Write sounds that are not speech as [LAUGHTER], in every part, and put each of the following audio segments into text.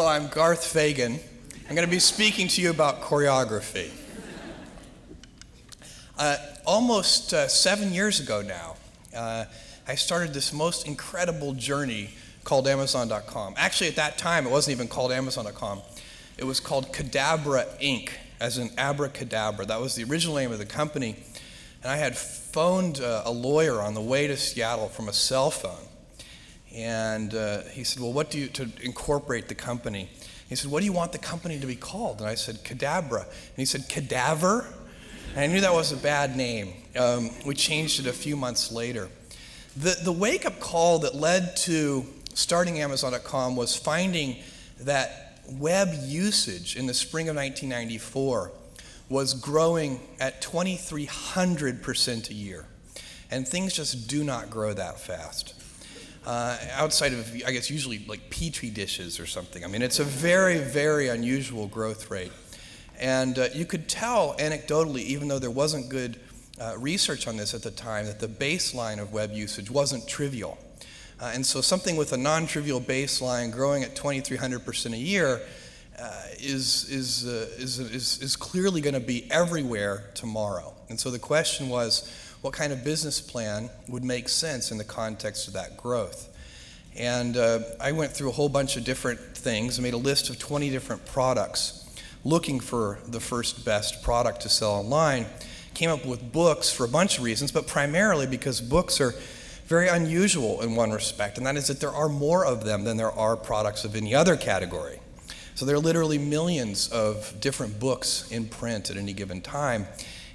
Hello, I'm Garth Fagan. I'm going to be speaking to you about choreography. Uh, almost uh, seven years ago now, uh, I started this most incredible journey called Amazon.com. Actually, at that time, it wasn't even called Amazon.com. It was called Cadabra Inc., as in abracadabra. That was the original name of the company. And I had phoned uh, a lawyer on the way to Seattle from a cell phone. And uh, he said, Well, what do you, to incorporate the company? He said, What do you want the company to be called? And I said, Cadabra. And he said, Cadaver? And I knew that was a bad name. Um, we changed it a few months later. The, the wake up call that led to starting Amazon.com was finding that web usage in the spring of 1994 was growing at 2,300% a year. And things just do not grow that fast. Uh, outside of, I guess, usually like petri dishes or something. I mean, it's a very, very unusual growth rate. And uh, you could tell anecdotally, even though there wasn't good uh, research on this at the time, that the baseline of web usage wasn't trivial. Uh, and so something with a non trivial baseline growing at 2,300% a year uh, is, is, uh, is, is, is clearly going to be everywhere tomorrow. And so the question was what kind of business plan would make sense in the context of that growth? And uh, I went through a whole bunch of different things, made a list of 20 different products looking for the first best product to sell online. Came up with books for a bunch of reasons, but primarily because books are very unusual in one respect, and that is that there are more of them than there are products of any other category. So there are literally millions of different books in print at any given time,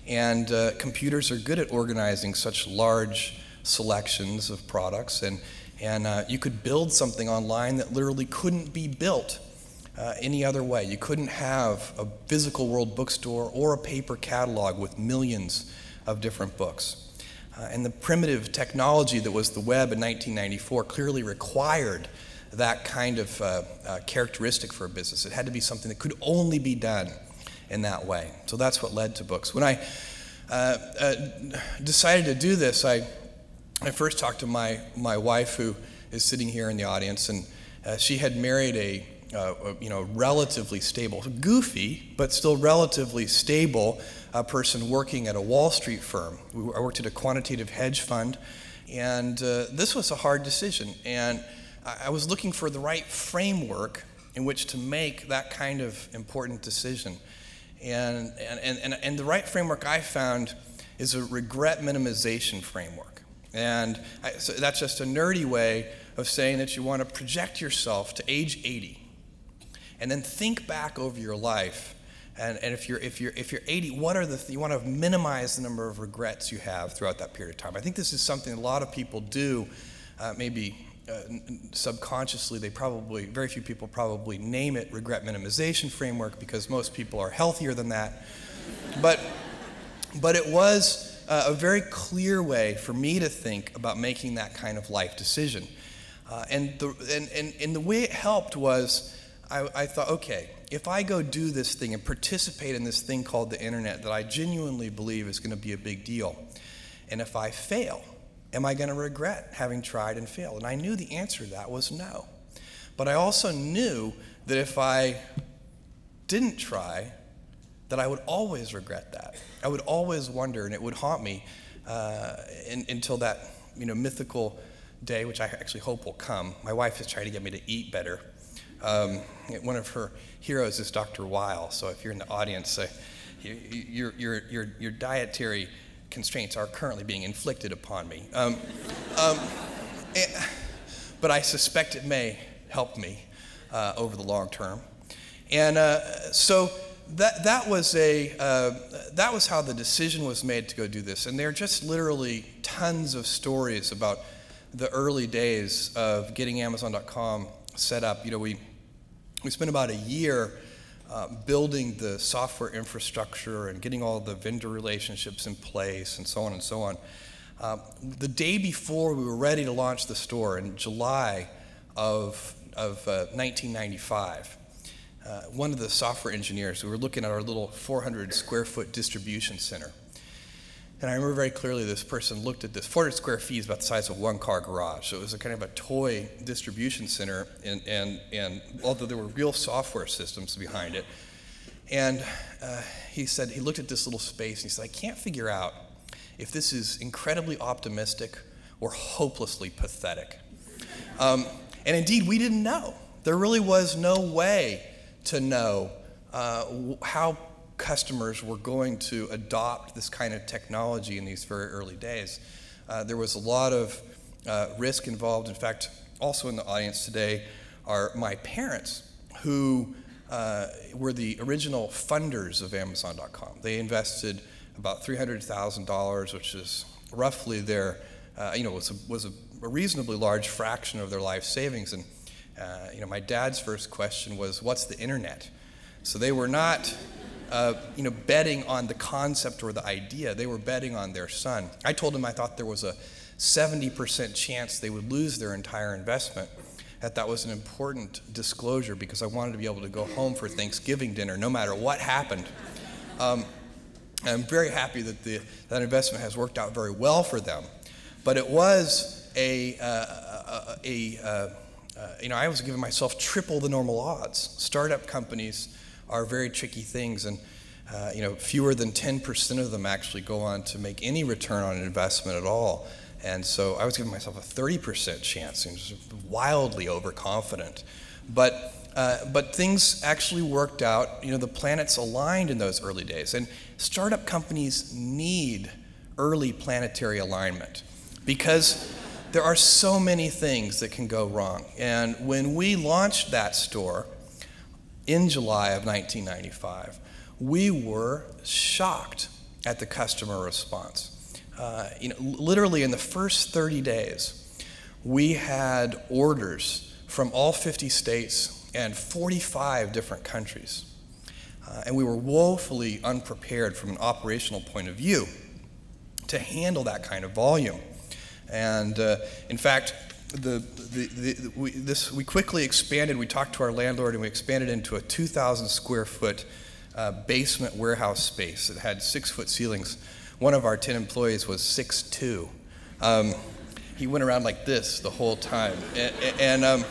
and uh, computers are good at organizing such large selections of products, and, and uh, you could build something online that literally couldn't be built uh, any other way. You couldn't have a physical world bookstore or a paper catalog with millions of different books. Uh, and the primitive technology that was the web in 1994 clearly required that kind of uh, uh, characteristic for a business. It had to be something that could only be done in that way. So that's what led to books. When I uh, uh, decided to do this, I, I first talked to my, my wife, who is sitting here in the audience, and uh, she had married a uh, you know, relatively stable, goofy, but still relatively stable uh, person working at a Wall Street firm. We, I worked at a quantitative hedge fund, and uh, this was a hard decision. And I, I was looking for the right framework in which to make that kind of important decision. And, and, and, and the right framework I found is a regret minimization framework. And I, so that's just a nerdy way of saying that you want to project yourself to age 80 and then think back over your life. And, and if, you're, if, you're, if you're 80, what are the, you want to minimize the number of regrets you have throughout that period of time. I think this is something a lot of people do, uh, maybe uh, subconsciously, they probably, very few people probably name it regret minimization framework because most people are healthier than that. but, but it was uh, a very clear way for me to think about making that kind of life decision. Uh, and, the, and, and, and the way it helped was I, I thought, okay, if I go do this thing and participate in this thing called the internet that I genuinely believe is going to be a big deal, and if I fail, am I going to regret having tried and failed? And I knew the answer to that was no. But I also knew that if I didn't try, that I would always regret that. I would always wonder, and it would haunt me uh, in, until that you know mythical day, which I actually hope will come. My wife is trying to get me to eat better um, one of her heroes is Dr. Weil. So if you're in the audience, uh, your, your, your, your dietary constraints are currently being inflicted upon me. Um, um, and, but I suspect it may help me uh, over the long term. And uh, so that, that, was a, uh, that was how the decision was made to go do this. And there are just literally tons of stories about the early days of getting Amazon.com set up. You know, we, we spent about a year uh, building the software infrastructure and getting all the vendor relationships in place and so on and so on. Uh, the day before we were ready to launch the store in July of, of uh, 1995, uh, one of the software engineers, we were looking at our little 400 square foot distribution center. And I remember very clearly this person looked at this 400 square feet is about the size of one car garage. So it was a kind of a toy distribution center, and, and, and although there were real software systems behind it. And uh, he said, he looked at this little space and he said, I can't figure out if this is incredibly optimistic or hopelessly pathetic. Um, and indeed, we didn't know. There really was no way to know uh, how customers were going to adopt this kind of technology in these very early days. Uh, there was a lot of uh, risk involved. In fact, also in the audience today are my parents, who uh, were the original funders of Amazon.com. They invested about $300,000, which is roughly their, uh, you know, was, a, was a, a, reasonably large fraction of their life savings. And, uh, you know, my dad's first question was, what's the internet? So they were not uh, you know, betting on the concept or the idea. They were betting on their son. I told them I thought there was a 70% chance they would lose their entire investment. That that was an important disclosure because I wanted to be able to go home for Thanksgiving dinner no matter what happened. Um, I'm very happy that the, that investment has worked out very well for them. But it was a, uh, a, a, a uh, uh, you know, I was giving myself triple the normal odds. Startup companies are very tricky things. And uh, you know, fewer than 10% of them actually go on to make any return on investment at all. And so I was giving myself a 30% chance, and just wildly overconfident. But uh, but things actually worked out. You know, the planets aligned in those early days, and startup companies need early planetary alignment because there are so many things that can go wrong. And when we launched that store, in July of 1995, we were shocked at the customer response. Uh, you know, literally in the first 30 days, we had orders from all 50 states and 45 different countries. Uh, and we were woefully unprepared from an operational point of view to handle that kind of volume. And uh, in fact, the, the, the, we, this, we quickly expanded. We talked to our landlord and we expanded into a 2,000 square foot uh, basement warehouse space that had six foot ceilings. One of our 10 employees was 6'2. Um, he went around like this the whole time. And, and, um,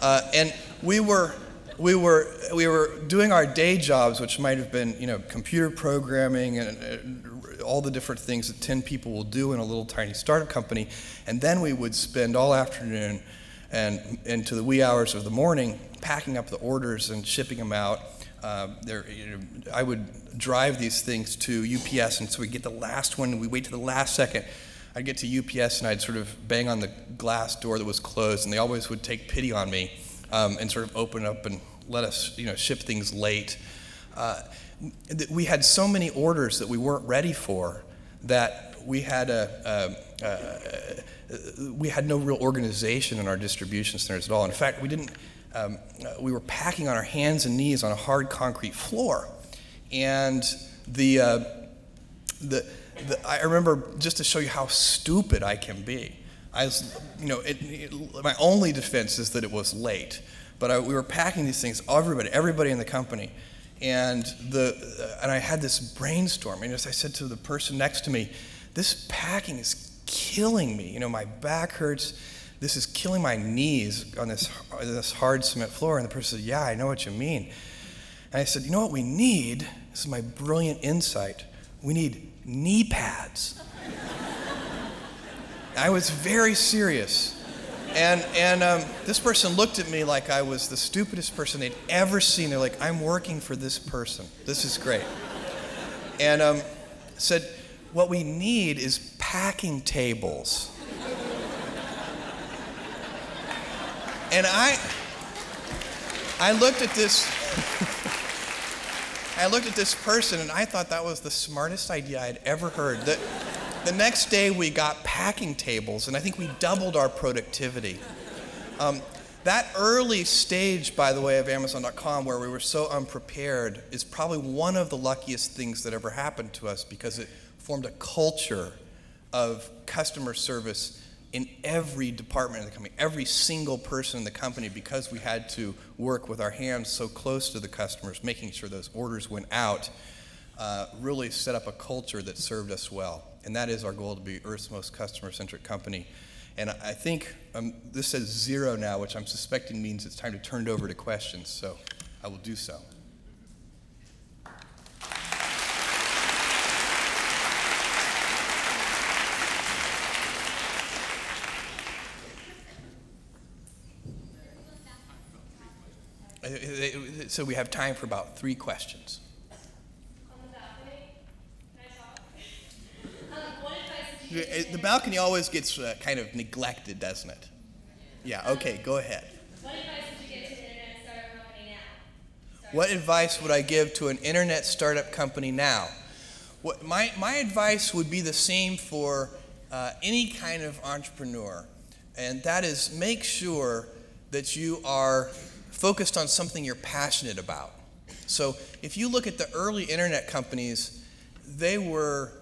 uh, and we, were, we, were, we were doing our day jobs, which might have been you know, computer programming and all the different things that 10 people will do in a little tiny startup company. And then we would spend all afternoon and into the wee hours of the morning packing up the orders and shipping them out. Uh, there, you know, I would drive these things to UPS, and so we get the last one, and we wait to the last second. I'd get to UPS, and I'd sort of bang on the glass door that was closed, and they always would take pity on me um, and sort of open up and let us, you know, ship things late. Uh, we had so many orders that we weren't ready for that we had a, a, a, we had no real organization in our distribution centers at all. In fact, we didn't. Um, we were packing on our hands and knees on a hard concrete floor, and the, uh, the, the I remember just to show you how stupid I can be. I was, you know, it, it, my only defense is that it was late, but I, we were packing these things. Everybody, everybody in the company and, the, and I had this brainstorm. And as I said to the person next to me, this packing is killing me. You know, my back hurts. This is killing my knees on this, this hard cement floor. And the person said, Yeah, I know what you mean. And I said, You know what we need? This is my brilliant insight. We need knee pads. [LAUGHS] I was very serious. And, and um, this person looked at me like I was the stupidest person they'd ever seen. They're like, I'm working for this person. This is great. And um, said, What we need is packing tables. and I, I looked at this. [LAUGHS] I looked at this person and I thought that was the smartest idea I'd ever heard. That the next day, we got packing tables, and I think we doubled our productivity. Um, that early stage, by the way, of Amazon.com, where we were so unprepared, is probably one of the luckiest things that ever happened to us because it formed a culture of customer service in every department of the company, every single person in the company, because we had to work with our hands so close to the customers, making sure those orders went out uh, really set up a culture that served us well. And that is our goal to be Earth's most customer centric company. And I think um, this says zero now, which I'm suspecting means it's time to turn it over to questions. So I will do so. So we have time for about three questions. The balcony always gets uh, kind of neglected, doesn't it? Yeah, okay, go ahead. What advice would you give to an internet startup company now? What advice would I give to an internet startup company now? What, my, my advice would be the same for uh, any kind of entrepreneur, and that is make sure that you are focused on something you're passionate about. So if you look at the early internet companies, they were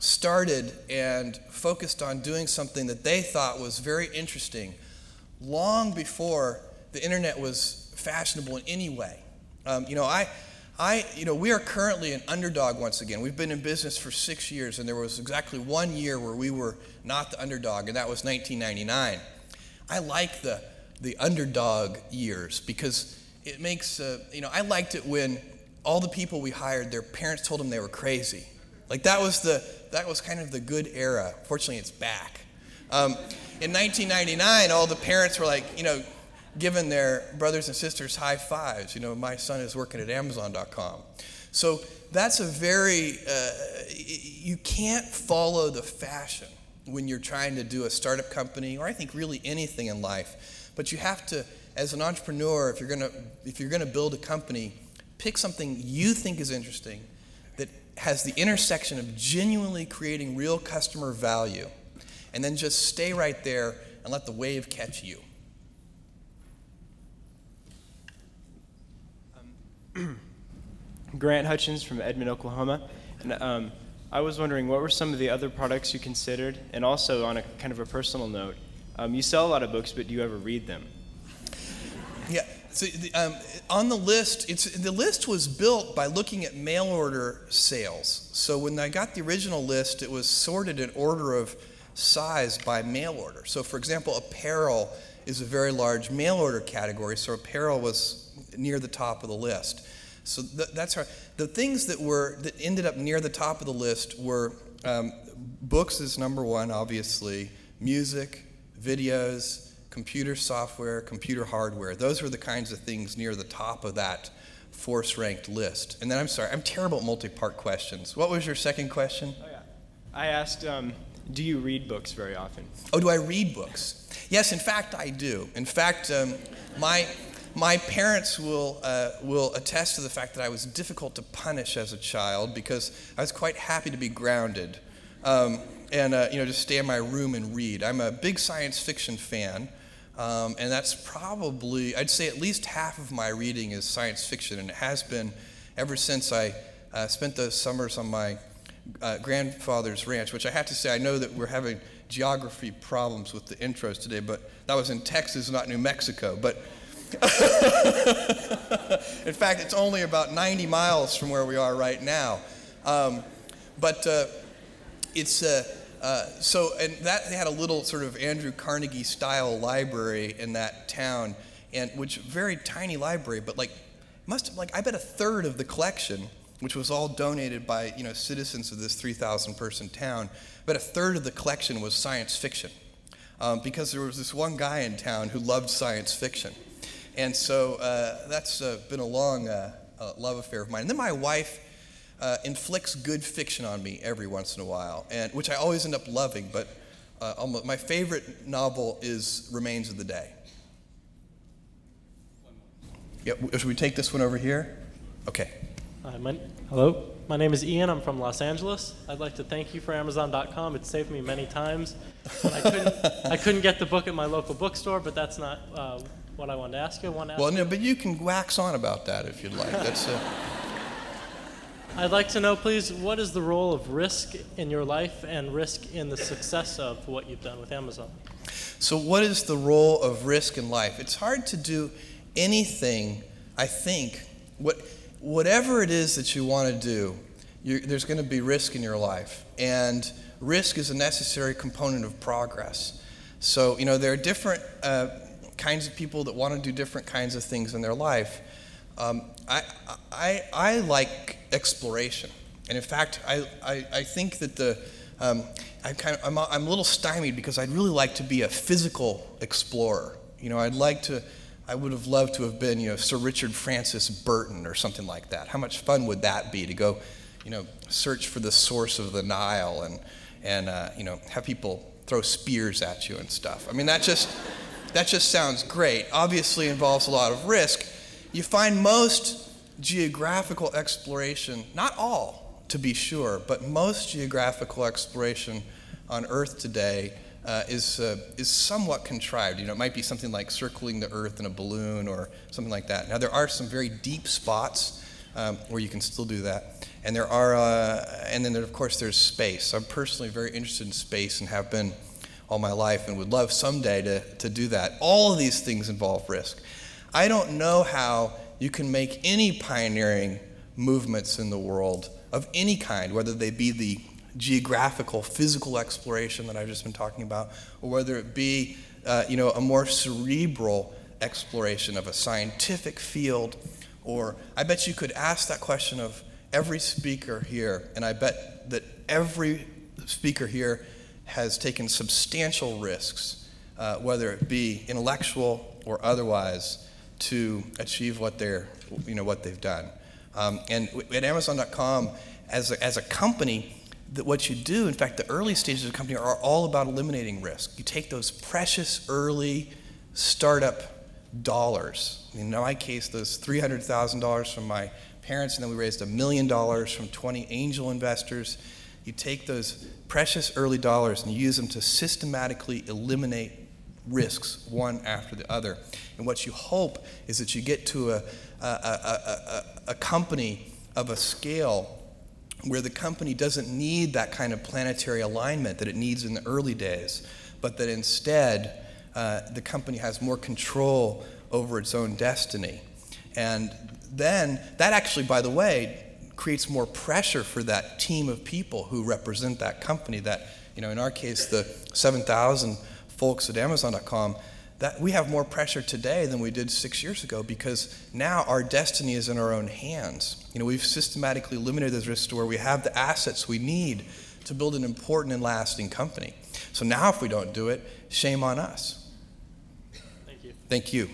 started and focused on doing something that they thought was very interesting long before the internet was fashionable in any way. Um, you know, I, I, you know, we are currently an underdog once again. We've been in business for six years, and there was exactly one year where we were not the underdog, and that was 1999. I like the the underdog years because it makes, uh, you know, I liked it when all the people we hired, their parents told them they were crazy. Like that was the that was kind of the good era. Fortunately, it's back. Um, in 1999, all the parents were like, you know, giving their brothers and sisters high fives. You know, my son is working at Amazon.com. So that's a very, uh, you can't follow the fashion when you're trying to do a startup company or I think really anything in life. But you have to, as an entrepreneur, if you're gonna, if you're gonna build a company, pick something you think is interesting has the intersection of genuinely creating real customer value, and then just stay right there and let the wave catch you. Um, [CLEARS THROAT] Grant Hutchins from Edmond, Oklahoma. And um, I was wondering what were some of the other products you considered? And also, on a kind of a personal note, um, you sell a lot of books, but do you ever read them? Yeah, so um, on the list, it's, the list was built by looking at mail order sales. So when I got the original list, it was sorted in order of size by mail order. So for example, apparel is a very large mail order category, so apparel was near the top of the list. So th- that's how, the things that were that ended up near the top of the list were um, books is number one, obviously, music, videos computer software, computer hardware. Those were the kinds of things near the top of that force ranked list. And then I'm sorry, I'm terrible at multi part questions. What was your second question? Oh, yeah. I asked, um, do you read books very often? Oh, do I read books? Yes, in fact, I do. In fact, um, my, my parents will, uh, will attest to the fact that I was difficult to punish as a child because I was quite happy to be grounded. Um, and uh, you know just stay in my room and read. I'm a big science fiction fan, um, and that's probably, I'd say at least half of my reading is science fiction, and it has been ever since I uh, spent those summers on my uh, grandfather's ranch, which I have to say, I know that we're having geography problems with the intros today, but that was in Texas, not New Mexico. But [LAUGHS] in fact, it's only about 90 miles from where we are right now. Um, but uh, it's, uh, uh, so, and that they had a little sort of Andrew Carnegie style library in that town, and which very tiny library, but like must have, like I bet a third of the collection, which was all donated by you know citizens of this 3,000 person town, but a third of the collection was science fiction, um, because there was this one guy in town who loved science fiction, and so uh, that's uh, been a long uh, uh, love affair of mine. And then my wife uh, inflicts good fiction on me every once in a while, and which I always end up loving. But uh, almost, my favorite novel is Remains of the Day. Yeah, should we take this one over here? Okay. Hi, my, hello. My name is Ian. I'm from Los Angeles. I'd like to thank you for Amazon.com. It saved me many times. I couldn't, I couldn't get the book at my local bookstore, but that's not uh, what I wanted to ask you. I to ask well, no, but you can wax on about that if you'd like. That's. Uh, I'd like to know, please, what is the role of risk in your life and risk in the success of what you've done with Amazon? So, what is the role of risk in life? It's hard to do anything, I think, what, whatever it is that you want to do, you there's going to be risk in your life. And risk is a necessary component of progress. So, you know, there are different uh, kinds of people that want to do different kinds of things in their life. Um, I, I, I like exploration. And in fact, I, I, I think that the, um, I'm, kind of, I'm, a, I'm a little stymied because I'd really like to be a physical explorer. You know, I'd like to, I would have loved to have been, you know, Sir Richard Francis Burton or something like that. How much fun would that be to go, you know, search for the source of the Nile and, and uh, you know, have people throw spears at you and stuff. I mean, that just, that just sounds great. Obviously involves a lot of risk. You find most geographical exploration, not all to be sure, but most geographical exploration on Earth today uh, is, uh, is somewhat contrived. You know, it might be something like circling the Earth in a balloon or something like that. Now, there are some very deep spots um, where you can still do that. And there are, uh, and then there, of course, there's space. I'm personally very interested in space and have been all my life and would love someday to, to do that. All of these things involve risk. I don't know how you can make any pioneering movements in the world of any kind, whether they be the geographical, physical exploration that I've just been talking about, or whether it be, uh, you know, a more cerebral exploration of a scientific field, or I bet you could ask that question of every speaker here, and I bet that every speaker here has taken substantial risks, uh, whether it be intellectual or otherwise, to achieve what they're, you know, what they've done. Um, and at Amazon.com, as a, as a company, that what you do, in fact, the early stages of the company are all about eliminating risk. You take those precious early startup dollars. In my case, those $300,000 from my parents, and then we raised a million dollars from 20 angel investors. You take those precious early dollars and you use them to systematically eliminate risks one after the other. And what you hope is that you get to a, a, a, a, company of a scale where the company doesn't need that kind of planetary alignment that it needs in the early days, but that instead uh, the company has more control over its own destiny. And then that actually, by the way, creates more pressure for that team of people who represent that company. That, you know, in our case, the 7,000 folks at Amazon.com, that we have more pressure today than we did six years ago because now our destiny is in our own hands. You know, we've systematically eliminated those risks to where we have the assets we need to build an important and lasting company. So now, if we don't do it, shame on us. Thank you. Thank you.